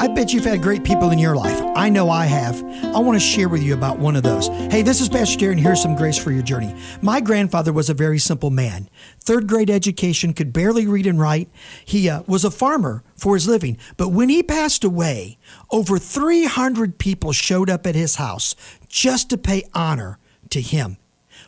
I bet you've had great people in your life. I know I have. I want to share with you about one of those. Hey, this is Pastor Darren. Here's some grace for your journey. My grandfather was a very simple man. Third grade education, could barely read and write. He uh, was a farmer for his living. But when he passed away, over 300 people showed up at his house just to pay honor to him.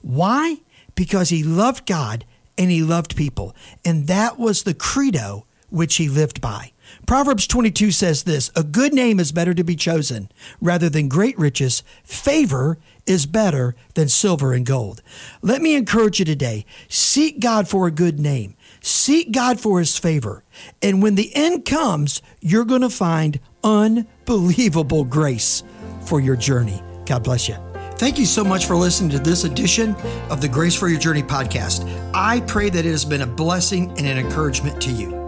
Why? Because he loved God and he loved people. And that was the credo which he lived by. Proverbs 22 says this A good name is better to be chosen rather than great riches. Favor is better than silver and gold. Let me encourage you today seek God for a good name, seek God for his favor. And when the end comes, you're going to find unbelievable grace for your journey. God bless you. Thank you so much for listening to this edition of the Grace for Your Journey podcast. I pray that it has been a blessing and an encouragement to you.